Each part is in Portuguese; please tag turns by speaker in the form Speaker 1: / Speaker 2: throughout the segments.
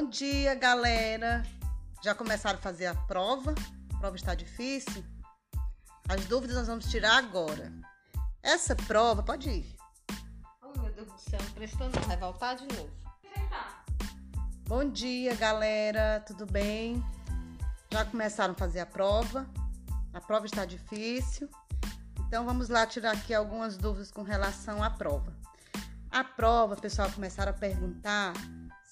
Speaker 1: Bom dia, galera! Já começaram a fazer a prova? A prova está difícil? As dúvidas nós vamos tirar agora. Essa prova, pode ir.
Speaker 2: Oh, meu Deus do céu, prestando, vai voltar de novo.
Speaker 1: Bom dia, galera, tudo bem? Já começaram a fazer a prova? A prova está difícil, então vamos lá tirar aqui algumas dúvidas com relação à prova. A prova, pessoal, começaram a perguntar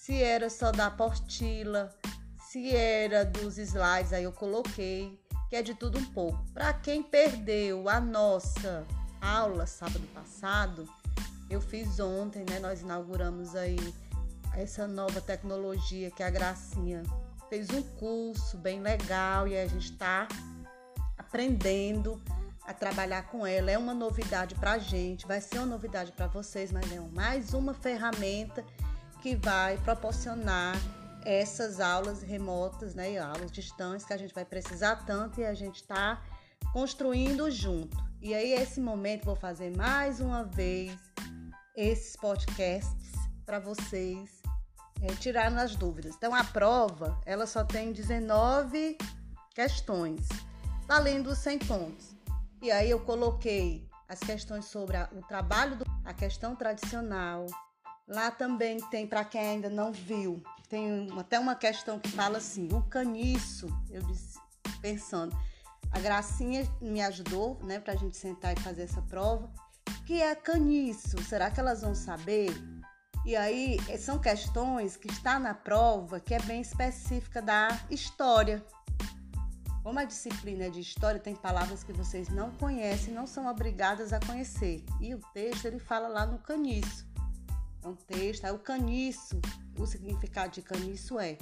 Speaker 1: se era só da apostila, se era dos slides, aí eu coloquei, que é de tudo um pouco. Para quem perdeu a nossa aula sábado passado, eu fiz ontem, né? Nós inauguramos aí essa nova tecnologia que a Gracinha fez um curso bem legal e a gente está aprendendo a trabalhar com ela. É uma novidade para a gente, vai ser uma novidade para vocês, mas é mais uma ferramenta que vai proporcionar essas aulas remotas, né, aulas distantes que a gente vai precisar tanto e a gente está construindo junto. E aí esse momento vou fazer mais uma vez esses podcasts para vocês é, tirar as dúvidas. Então a prova ela só tem 19 questões, dos 100 pontos. E aí eu coloquei as questões sobre a, o trabalho, do, a questão tradicional, Lá também tem, para quem ainda não viu, tem até uma questão que fala assim: o caniço. Eu disse, pensando, a Gracinha me ajudou, né, para a gente sentar e fazer essa prova. Que é caniço? Será que elas vão saber? E aí são questões que está na prova que é bem específica da história. Como a disciplina é de história, tem palavras que vocês não conhecem, não são obrigadas a conhecer. E o texto ele fala lá no caniço é um texto. Aí o caniço, o significado de caniço é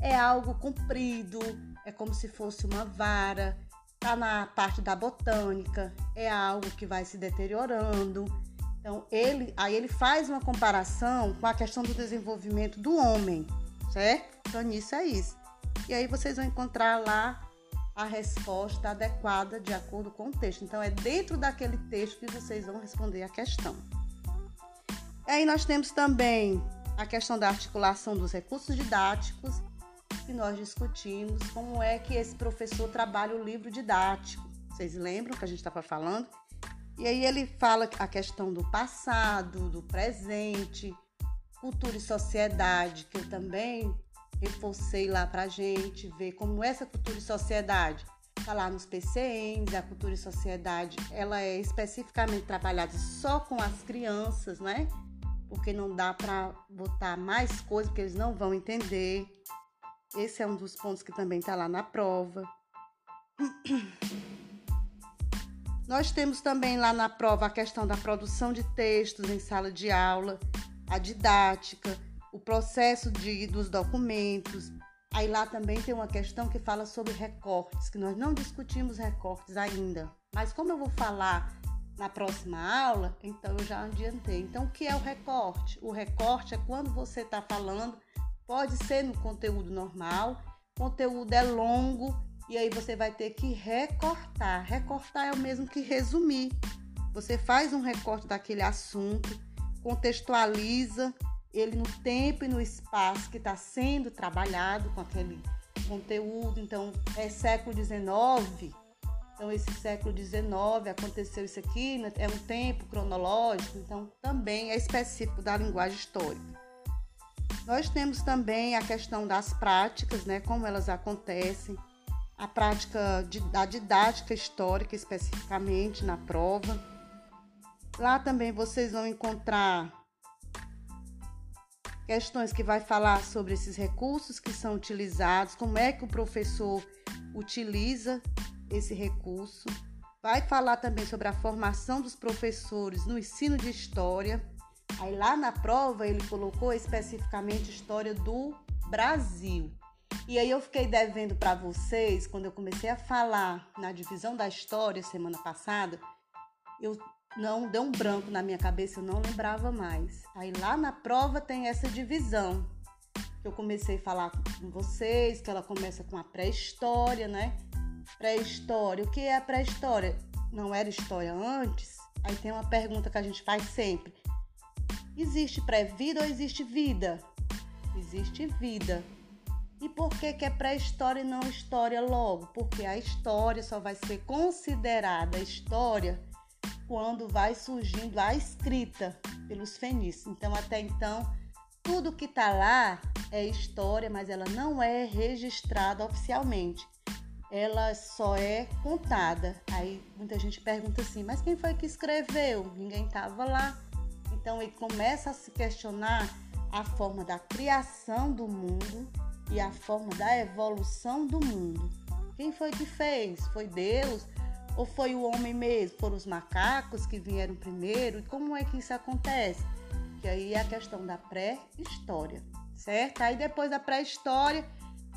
Speaker 1: é algo comprido, é como se fosse uma vara, tá na parte da botânica, é algo que vai se deteriorando. Então, ele, aí ele faz uma comparação com a questão do desenvolvimento do homem, certo? Caniço é isso. E aí vocês vão encontrar lá a resposta adequada de acordo com o texto. Então, é dentro daquele texto que vocês vão responder a questão. Aí nós temos também a questão da articulação dos recursos didáticos, que nós discutimos como é que esse professor trabalha o livro didático. Vocês lembram que a gente estava falando? E aí ele fala a questão do passado, do presente, cultura e sociedade, que eu também reforcei lá para a gente ver como essa cultura e sociedade está lá nos PCNs, a cultura e sociedade, ela é especificamente trabalhada só com as crianças, né? Porque não dá para botar mais coisas, porque eles não vão entender. Esse é um dos pontos que também está lá na prova. Nós temos também lá na prova a questão da produção de textos em sala de aula, a didática, o processo de, dos documentos. Aí lá também tem uma questão que fala sobre recortes, que nós não discutimos recortes ainda. Mas como eu vou falar na próxima aula, então eu já adiantei. Então, o que é o recorte? O recorte é quando você está falando, pode ser no conteúdo normal, conteúdo é longo e aí você vai ter que recortar. Recortar é o mesmo que resumir. Você faz um recorte daquele assunto, contextualiza ele no tempo e no espaço que está sendo trabalhado com aquele conteúdo. Então, é século XIX, então, esse século XIX aconteceu isso aqui, né? é um tempo cronológico, então também é específico da linguagem histórica. Nós temos também a questão das práticas, né? como elas acontecem, a prática de, da didática histórica, especificamente na prova. Lá também vocês vão encontrar questões que vai falar sobre esses recursos que são utilizados, como é que o professor utiliza esse recurso. Vai falar também sobre a formação dos professores no ensino de história. Aí lá na prova ele colocou especificamente história do Brasil. E aí eu fiquei devendo para vocês, quando eu comecei a falar na divisão da história semana passada, eu não deu um branco na minha cabeça, eu não lembrava mais. Aí lá na prova tem essa divisão. Que eu comecei a falar com vocês, que ela começa com a pré-história, né? Pré-história. O que é a pré-história? Não era história antes? Aí tem uma pergunta que a gente faz sempre: existe pré-vida ou existe vida? existe vida. E por que, que é pré-história e não história logo? Porque a história só vai ser considerada história quando vai surgindo a escrita pelos fenícios. Então, até então, tudo que está lá é história, mas ela não é registrada oficialmente. Ela só é contada. Aí muita gente pergunta assim: mas quem foi que escreveu? Ninguém estava lá. Então ele começa a se questionar a forma da criação do mundo e a forma da evolução do mundo. Quem foi que fez? Foi Deus? Ou foi o homem mesmo? Foram os macacos que vieram primeiro? E como é que isso acontece? Que aí é a questão da pré-história, certo? Aí depois da pré-história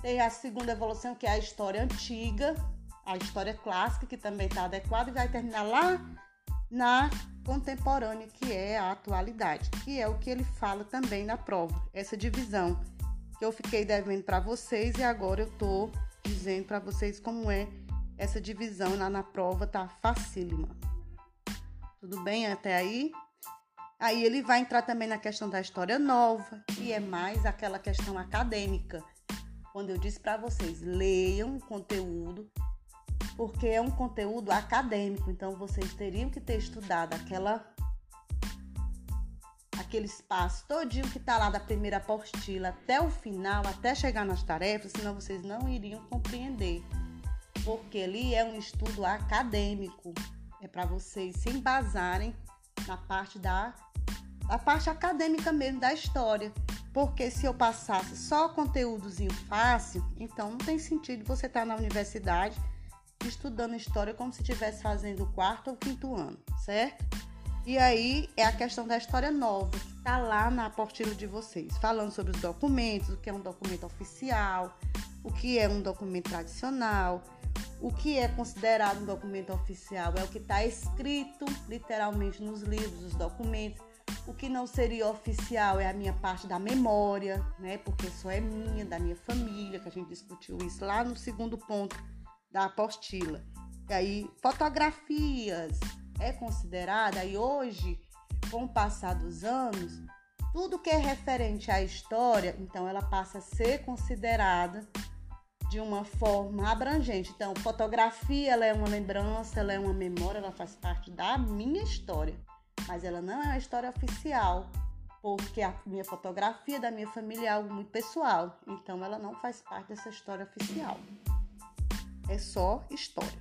Speaker 1: tem a segunda evolução, que é a história antiga, a história clássica, que também está adequada, e vai terminar lá na contemporânea, que é a atualidade, que é o que ele fala também na prova, essa divisão que eu fiquei devendo para vocês e agora eu tô dizendo para vocês como é essa divisão lá na prova, tá facílima. Tudo bem até aí? Aí ele vai entrar também na questão da história nova, que é mais aquela questão acadêmica. Quando eu disse para vocês, leiam o conteúdo, porque é um conteúdo acadêmico, então vocês teriam que ter estudado aquela aquele espaço todinho que está lá da primeira apostila até o final, até chegar nas tarefas, senão vocês não iriam compreender. Porque ali é um estudo acadêmico, é para vocês se embasarem na parte da, da parte acadêmica mesmo da história. Porque se eu passasse só conteúdozinho fácil, então não tem sentido você estar tá na universidade estudando história como se estivesse fazendo o quarto ou quinto ano, certo? E aí é a questão da história nova, que está lá na apostila de vocês, falando sobre os documentos, o que é um documento oficial, o que é um documento tradicional, o que é considerado um documento oficial é o que está escrito literalmente nos livros, os documentos. O que não seria oficial é a minha parte da memória, né? Porque só é minha, da minha família, que a gente discutiu isso lá no segundo ponto da apostila. E aí, fotografias, é considerada, e hoje, com o passar dos anos, tudo que é referente à história, então ela passa a ser considerada de uma forma abrangente. Então, fotografia ela é uma lembrança, ela é uma memória, ela faz parte da minha história, mas ela não é uma história oficial, porque a minha fotografia da minha família é algo muito pessoal, então ela não faz parte dessa história oficial. É só história,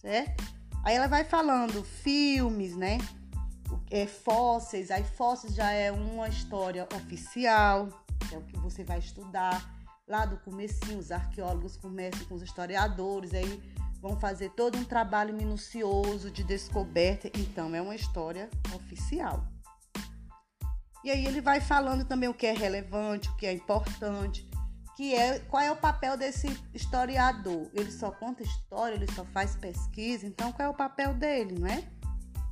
Speaker 1: certo? Aí ela vai falando filmes, né? É, fósseis, aí fósseis já é uma história oficial, é o que você vai estudar. Lá do comecinho, os arqueólogos começam com os historiadores, aí vão fazer todo um trabalho minucioso de descoberta, então é uma história oficial. E aí ele vai falando também o que é relevante, o que é importante que é qual é o papel desse historiador? Ele só conta história, ele só faz pesquisa, então qual é o papel dele, não é?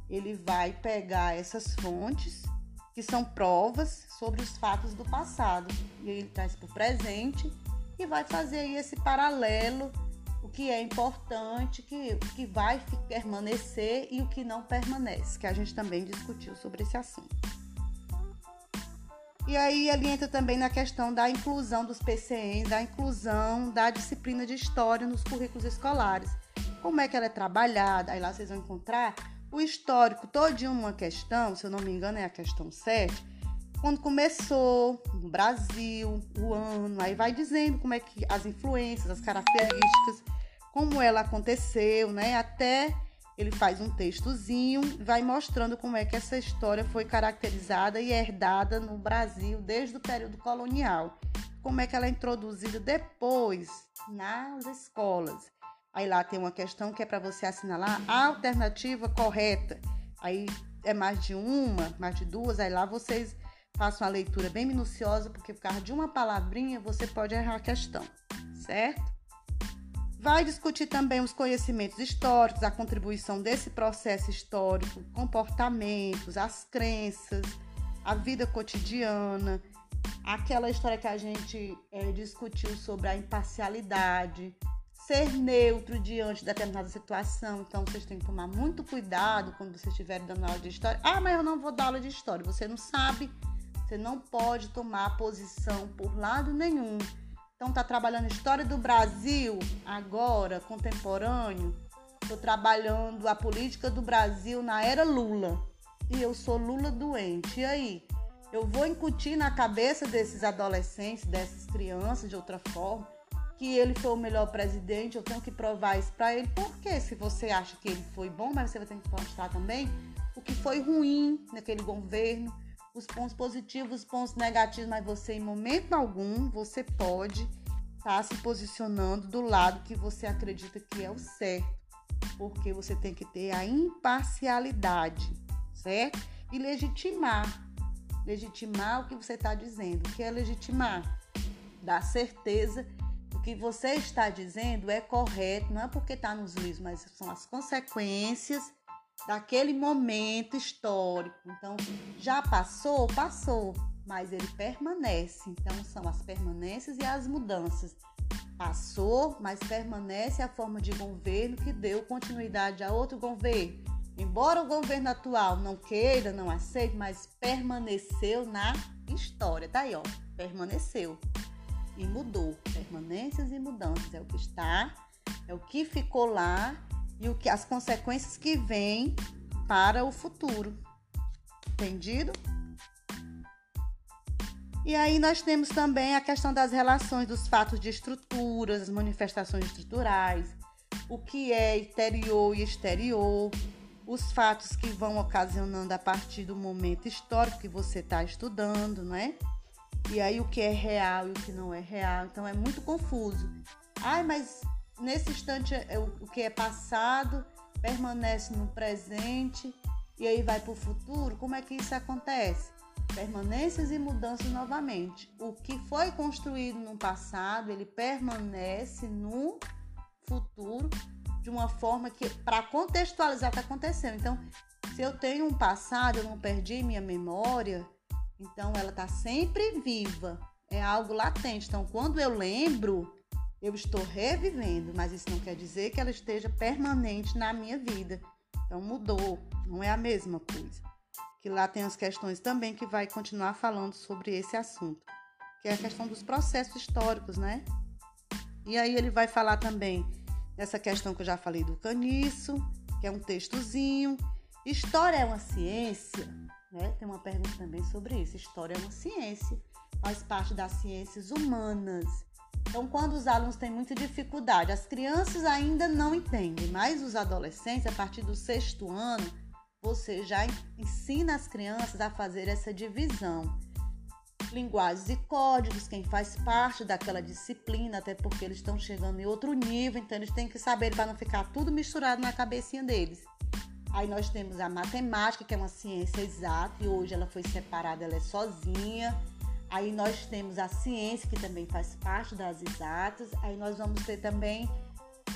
Speaker 1: Ele vai pegar essas fontes que são provas sobre os fatos do passado e ele traz para o presente e vai fazer aí esse paralelo, que é importante, que, que vai permanecer e o que não permanece, que a gente também discutiu sobre esse assunto. E aí ele entra também na questão da inclusão dos PCNs, da inclusão da disciplina de história nos currículos escolares. Como é que ela é trabalhada? Aí lá vocês vão encontrar o histórico todinho numa questão, se eu não me engano é a questão 7, quando começou no Brasil, o ano, aí vai dizendo como é que as influências, as características, como ela aconteceu, né, até ele faz um textozinho, vai mostrando como é que essa história foi caracterizada e herdada no Brasil desde o período colonial. Como é que ela é introduzida depois nas escolas. Aí lá tem uma questão que é para você assinalar a alternativa correta. Aí é mais de uma, mais de duas, aí lá vocês façam a leitura bem minuciosa, porque por causa de uma palavrinha você pode errar a questão, certo? Vai discutir também os conhecimentos históricos, a contribuição desse processo histórico, comportamentos, as crenças, a vida cotidiana, aquela história que a gente é, discutiu sobre a imparcialidade, ser neutro diante de determinada situação. Então, vocês têm que tomar muito cuidado quando vocês estiverem dando aula de história. Ah, mas eu não vou dar aula de história. Você não sabe Você não pode tomar posição por lado nenhum. Então tá trabalhando história do Brasil agora, contemporâneo. Estou trabalhando a política do Brasil na era Lula. E eu sou Lula doente. E aí? Eu vou incutir na cabeça desses adolescentes, dessas crianças, de outra forma, que ele foi o melhor presidente, eu tenho que provar isso para ele. Porque se você acha que ele foi bom, mas você vai ter que mostrar também o que foi ruim naquele governo, os pontos positivos, os pontos negativos, mas você em momento algum você pode estar tá se posicionando do lado que você acredita que é o certo, porque você tem que ter a imparcialidade, certo? E legitimar, legitimar o que você está dizendo, o que é legitimar, dar certeza o que você está dizendo é correto, não é porque está nos livros, mas são as consequências daquele momento histórico. Então, já passou, passou, mas ele permanece. Então, são as permanências e as mudanças. Passou, mas permanece a forma de governo que deu continuidade a outro governo. Embora o governo atual não queira, não aceite, mas permaneceu na história. Tá aí, ó, permaneceu e mudou. Permanências e mudanças é o que está, é o que ficou lá e o que as consequências que vêm para o futuro. Entendido? E aí nós temos também a questão das relações dos fatos de estruturas, as manifestações estruturais, o que é interior e exterior, os fatos que vão ocasionando a partir do momento histórico que você está estudando, não é? E aí o que é real e o que não é real. Então é muito confuso. Ai, mas nesse instante é o que é passado permanece no presente e aí vai para o futuro. Como é que isso acontece? Permanências e mudanças novamente. O que foi construído no passado, ele permanece no futuro de uma forma que, para contextualizar, está acontecendo. Então, se eu tenho um passado, eu não perdi minha memória, então ela está sempre viva, é algo latente. Então quando eu lembro, eu estou revivendo, mas isso não quer dizer que ela esteja permanente na minha vida. Então mudou, não é a mesma coisa. Que lá tem as questões também que vai continuar falando sobre esse assunto, que é a questão dos processos históricos, né? E aí ele vai falar também dessa questão que eu já falei do caniço, que é um textozinho. História é uma ciência né? Tem uma pergunta também sobre isso. História é uma ciência, faz parte das ciências humanas. Então, quando os alunos têm muita dificuldade, as crianças ainda não entendem, mas os adolescentes, a partir do sexto ano, você já ensina as crianças a fazer essa divisão. Linguagens e códigos, quem faz parte daquela disciplina, até porque eles estão chegando em outro nível, então eles têm que saber para não ficar tudo misturado na cabecinha deles. Aí nós temos a matemática, que é uma ciência exata, e hoje ela foi separada, ela é sozinha. Aí nós temos a ciência, que também faz parte das exatas. Aí nós vamos ter também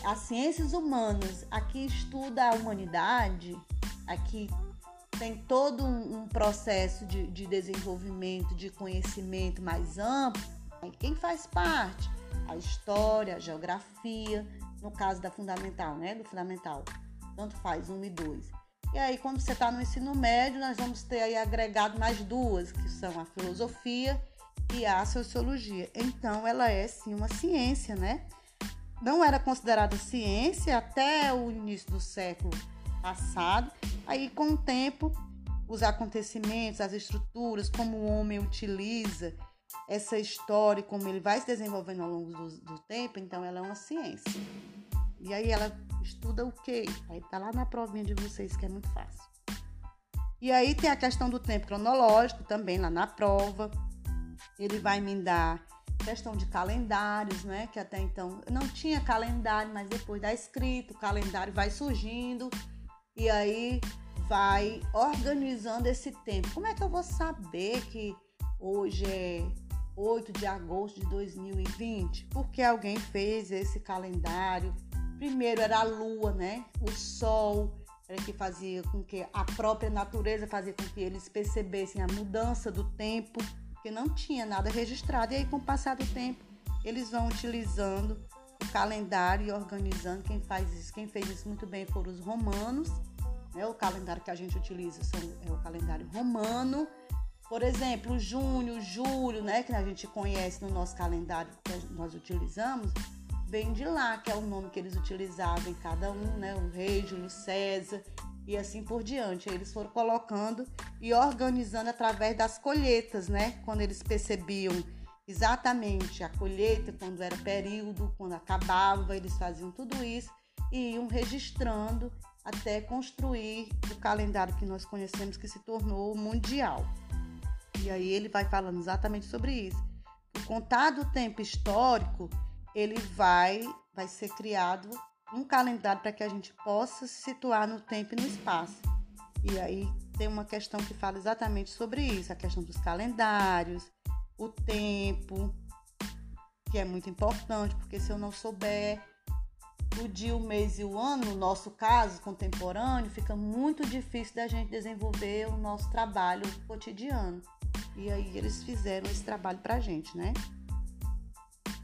Speaker 1: as ciências humanas. Aqui estuda a humanidade, aqui tem todo um, processo de, de desenvolvimento, de conhecimento mais amplo. Aí quem faz parte? A história, a geografia, no caso da fundamental, né? Do fundamental tanto faz, um e dois. E aí, quando você está no ensino médio, nós vamos ter aí agregado mais duas, que são a filosofia e a sociologia. Então, ela é sim uma ciência, né? Não era considerada ciência até o início do século passado. Aí, com o tempo, os acontecimentos, as estruturas, como o homem utiliza essa história, como ele vai se desenvolvendo ao longo do, do tempo, então ela é uma ciência. E aí ela estuda o quê? Aí tá lá na provinha de vocês que é muito fácil. E aí tem a questão do tempo cronológico também lá na prova. Ele vai me dar questão de calendários, né? Que até então não tinha calendário, mas depois da escrito, o calendário vai surgindo e aí vai organizando esse tempo. Como é que eu vou saber que hoje é 8 de agosto de 2020? Porque alguém fez esse calendário Primeiro era a lua, né? O sol, era que fazia com que a própria natureza fazia com que eles percebessem a mudança do tempo, que não tinha nada registrado. E aí, com o passar do tempo, eles vão utilizando o calendário e organizando. Quem faz isso, quem fez isso muito bem foram os romanos. Né? O calendário que a gente utiliza é o calendário romano. Por exemplo, junho, julho, né, que a gente conhece no nosso calendário que nós utilizamos, vem de lá, que é o nome que eles utilizavam em cada um, né, o rei, Júlio César e assim por diante. Eles foram colocando e organizando através das colheitas, né, quando eles percebiam exatamente a colheita, quando era período, quando acabava, eles faziam tudo isso e iam registrando até construir o calendário que nós conhecemos que se tornou mundial. E aí ele vai falando exatamente sobre isso. O contado tempo histórico, ele vai vai ser criado um calendário para que a gente possa se situar no tempo e no espaço. E aí tem uma questão que fala exatamente sobre isso, a questão dos calendários, o tempo, que é muito importante, porque se eu não souber o dia, o mês e o ano, no nosso caso contemporâneo, fica muito difícil da gente desenvolver o nosso trabalho cotidiano. E aí eles fizeram esse trabalho para a gente, né?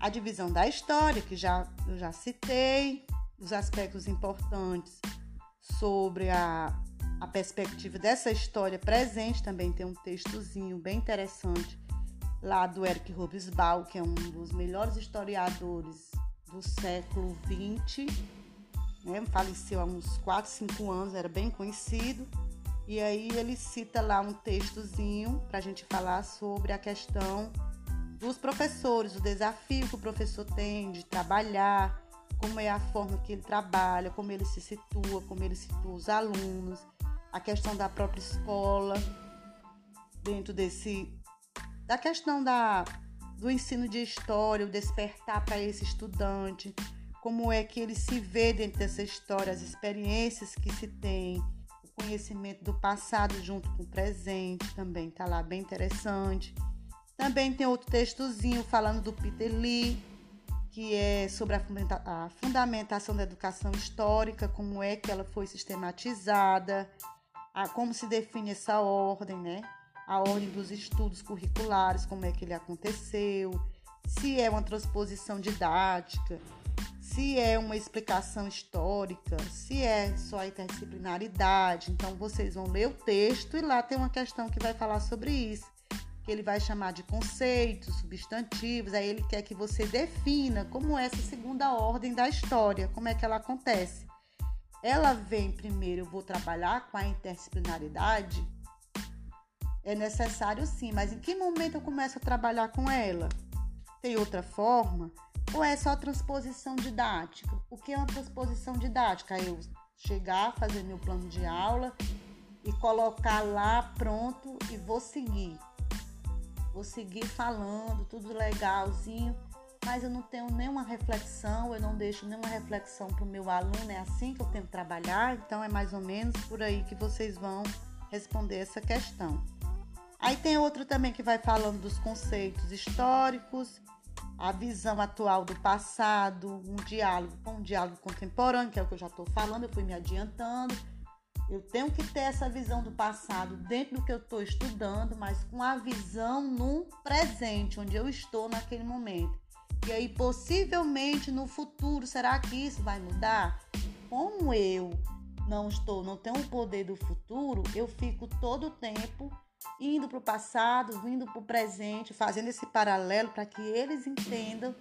Speaker 1: A divisão da história, que já, eu já citei, os aspectos importantes sobre a, a perspectiva dessa história presente, também tem um textozinho bem interessante lá do Eric Robesbal, que é um dos melhores historiadores do século XX, né? faleceu há uns 4, 5 anos, era bem conhecido. E aí ele cita lá um textozinho para a gente falar sobre a questão dos professores, o desafio que o professor tem de trabalhar, como é a forma que ele trabalha, como ele se situa, como ele situa os alunos, a questão da própria escola, dentro desse da questão da do ensino de história, o despertar para esse estudante, como é que ele se vê dentro dessa história, as experiências que se tem, o conhecimento do passado junto com o presente também está lá bem interessante. Também tem outro textozinho falando do Peter Lee, que é sobre a fundamentação da educação histórica, como é que ela foi sistematizada, a, como se define essa ordem, né? a ordem dos estudos curriculares, como é que ele aconteceu, se é uma transposição didática, se é uma explicação histórica, se é só a interdisciplinaridade. Então vocês vão ler o texto e lá tem uma questão que vai falar sobre isso, ele vai chamar de conceitos, substantivos, aí ele quer que você defina como é essa segunda ordem da história, como é que ela acontece. Ela vem primeiro, eu vou trabalhar com a interdisciplinaridade, é necessário sim, mas em que momento eu começo a trabalhar com ela? Tem outra forma? Ou é só transposição didática? O que é uma transposição didática? É eu chegar, fazer meu plano de aula e colocar lá pronto e vou seguir. Vou seguir falando, tudo legalzinho, mas eu não tenho nenhuma reflexão, eu não deixo nenhuma reflexão para o meu aluno, é assim que eu tenho que trabalhar, então é mais ou menos por aí que vocês vão responder essa questão. Aí tem outro também que vai falando dos conceitos históricos, a visão atual do passado, um diálogo um diálogo contemporâneo, que é o que eu já estou falando, eu fui me adiantando. Eu tenho que ter essa visão do passado dentro do que eu estou estudando, mas com a visão no presente, onde eu estou naquele momento. E aí, possivelmente no futuro, será que isso vai mudar? Como eu não estou, não tenho o poder do futuro, eu fico todo o tempo indo para o passado, vindo para o presente, fazendo esse paralelo para que eles entendam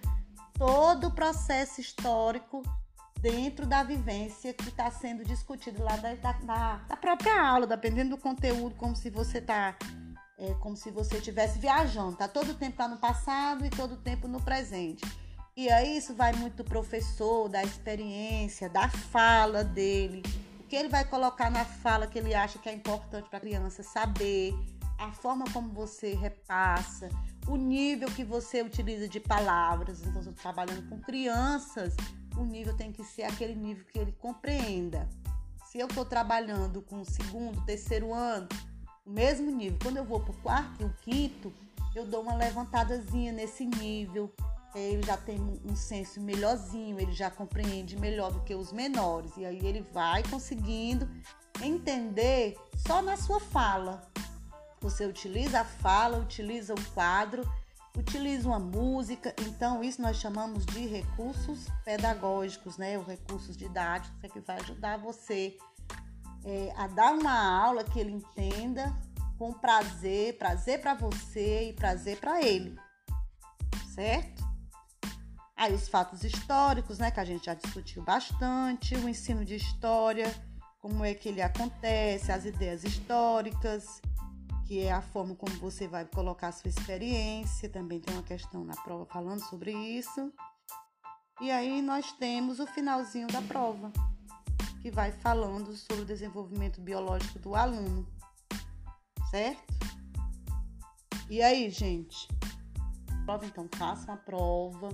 Speaker 1: todo o processo histórico dentro da vivência que está sendo discutido lá da, da, da, própria aula, dependendo do conteúdo, como se você está é, como se você estivesse viajando, tá todo o tempo lá no passado e todo o tempo no presente. E aí isso vai muito do professor, da experiência, da fala dele, o que ele vai colocar na fala que ele acha que é importante para a criança saber, a forma como você repassa, o nível que você utiliza de palavras. Então, se eu estou trabalhando com crianças, o nível tem que ser aquele nível que ele compreenda. Se eu estou trabalhando com o segundo, terceiro ano, o mesmo nível. Quando eu vou para o quarto e o quinto, eu dou uma levantadazinha nesse nível. Ele já tem um senso melhorzinho, ele já compreende melhor do que os menores. E aí ele vai conseguindo entender só na sua fala. Você utiliza a fala, utiliza o quadro, utiliza uma música. Então, isso nós chamamos de recursos pedagógicos, né? Os recursos didáticos é que vai ajudar você é, a dar uma aula que ele entenda com prazer, prazer para você e prazer para ele, certo? Aí os fatos históricos, né, que a gente já discutiu bastante, o ensino de história, como é que ele acontece, as ideias históricas, que é a forma como você vai colocar a sua experiência, também tem uma questão na prova falando sobre isso. E aí nós temos o finalzinho da prova, que vai falando sobre o desenvolvimento biológico do aluno, certo? E aí, gente? Prova então, façam a prova,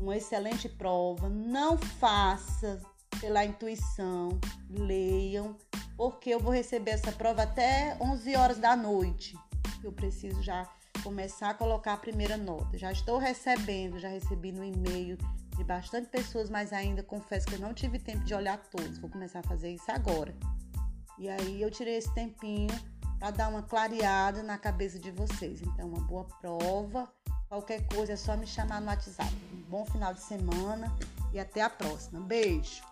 Speaker 1: uma excelente prova, não faça pela intuição, leiam, porque eu vou receber essa prova até 11 horas da noite. Eu preciso já começar a colocar a primeira nota. Já estou recebendo, já recebi no e-mail de bastante pessoas, mas ainda confesso que eu não tive tempo de olhar todos. Vou começar a fazer isso agora. E aí eu tirei esse tempinho para dar uma clareada na cabeça de vocês. Então, uma boa prova. Qualquer coisa é só me chamar no WhatsApp. Um bom final de semana e até a próxima. Beijo!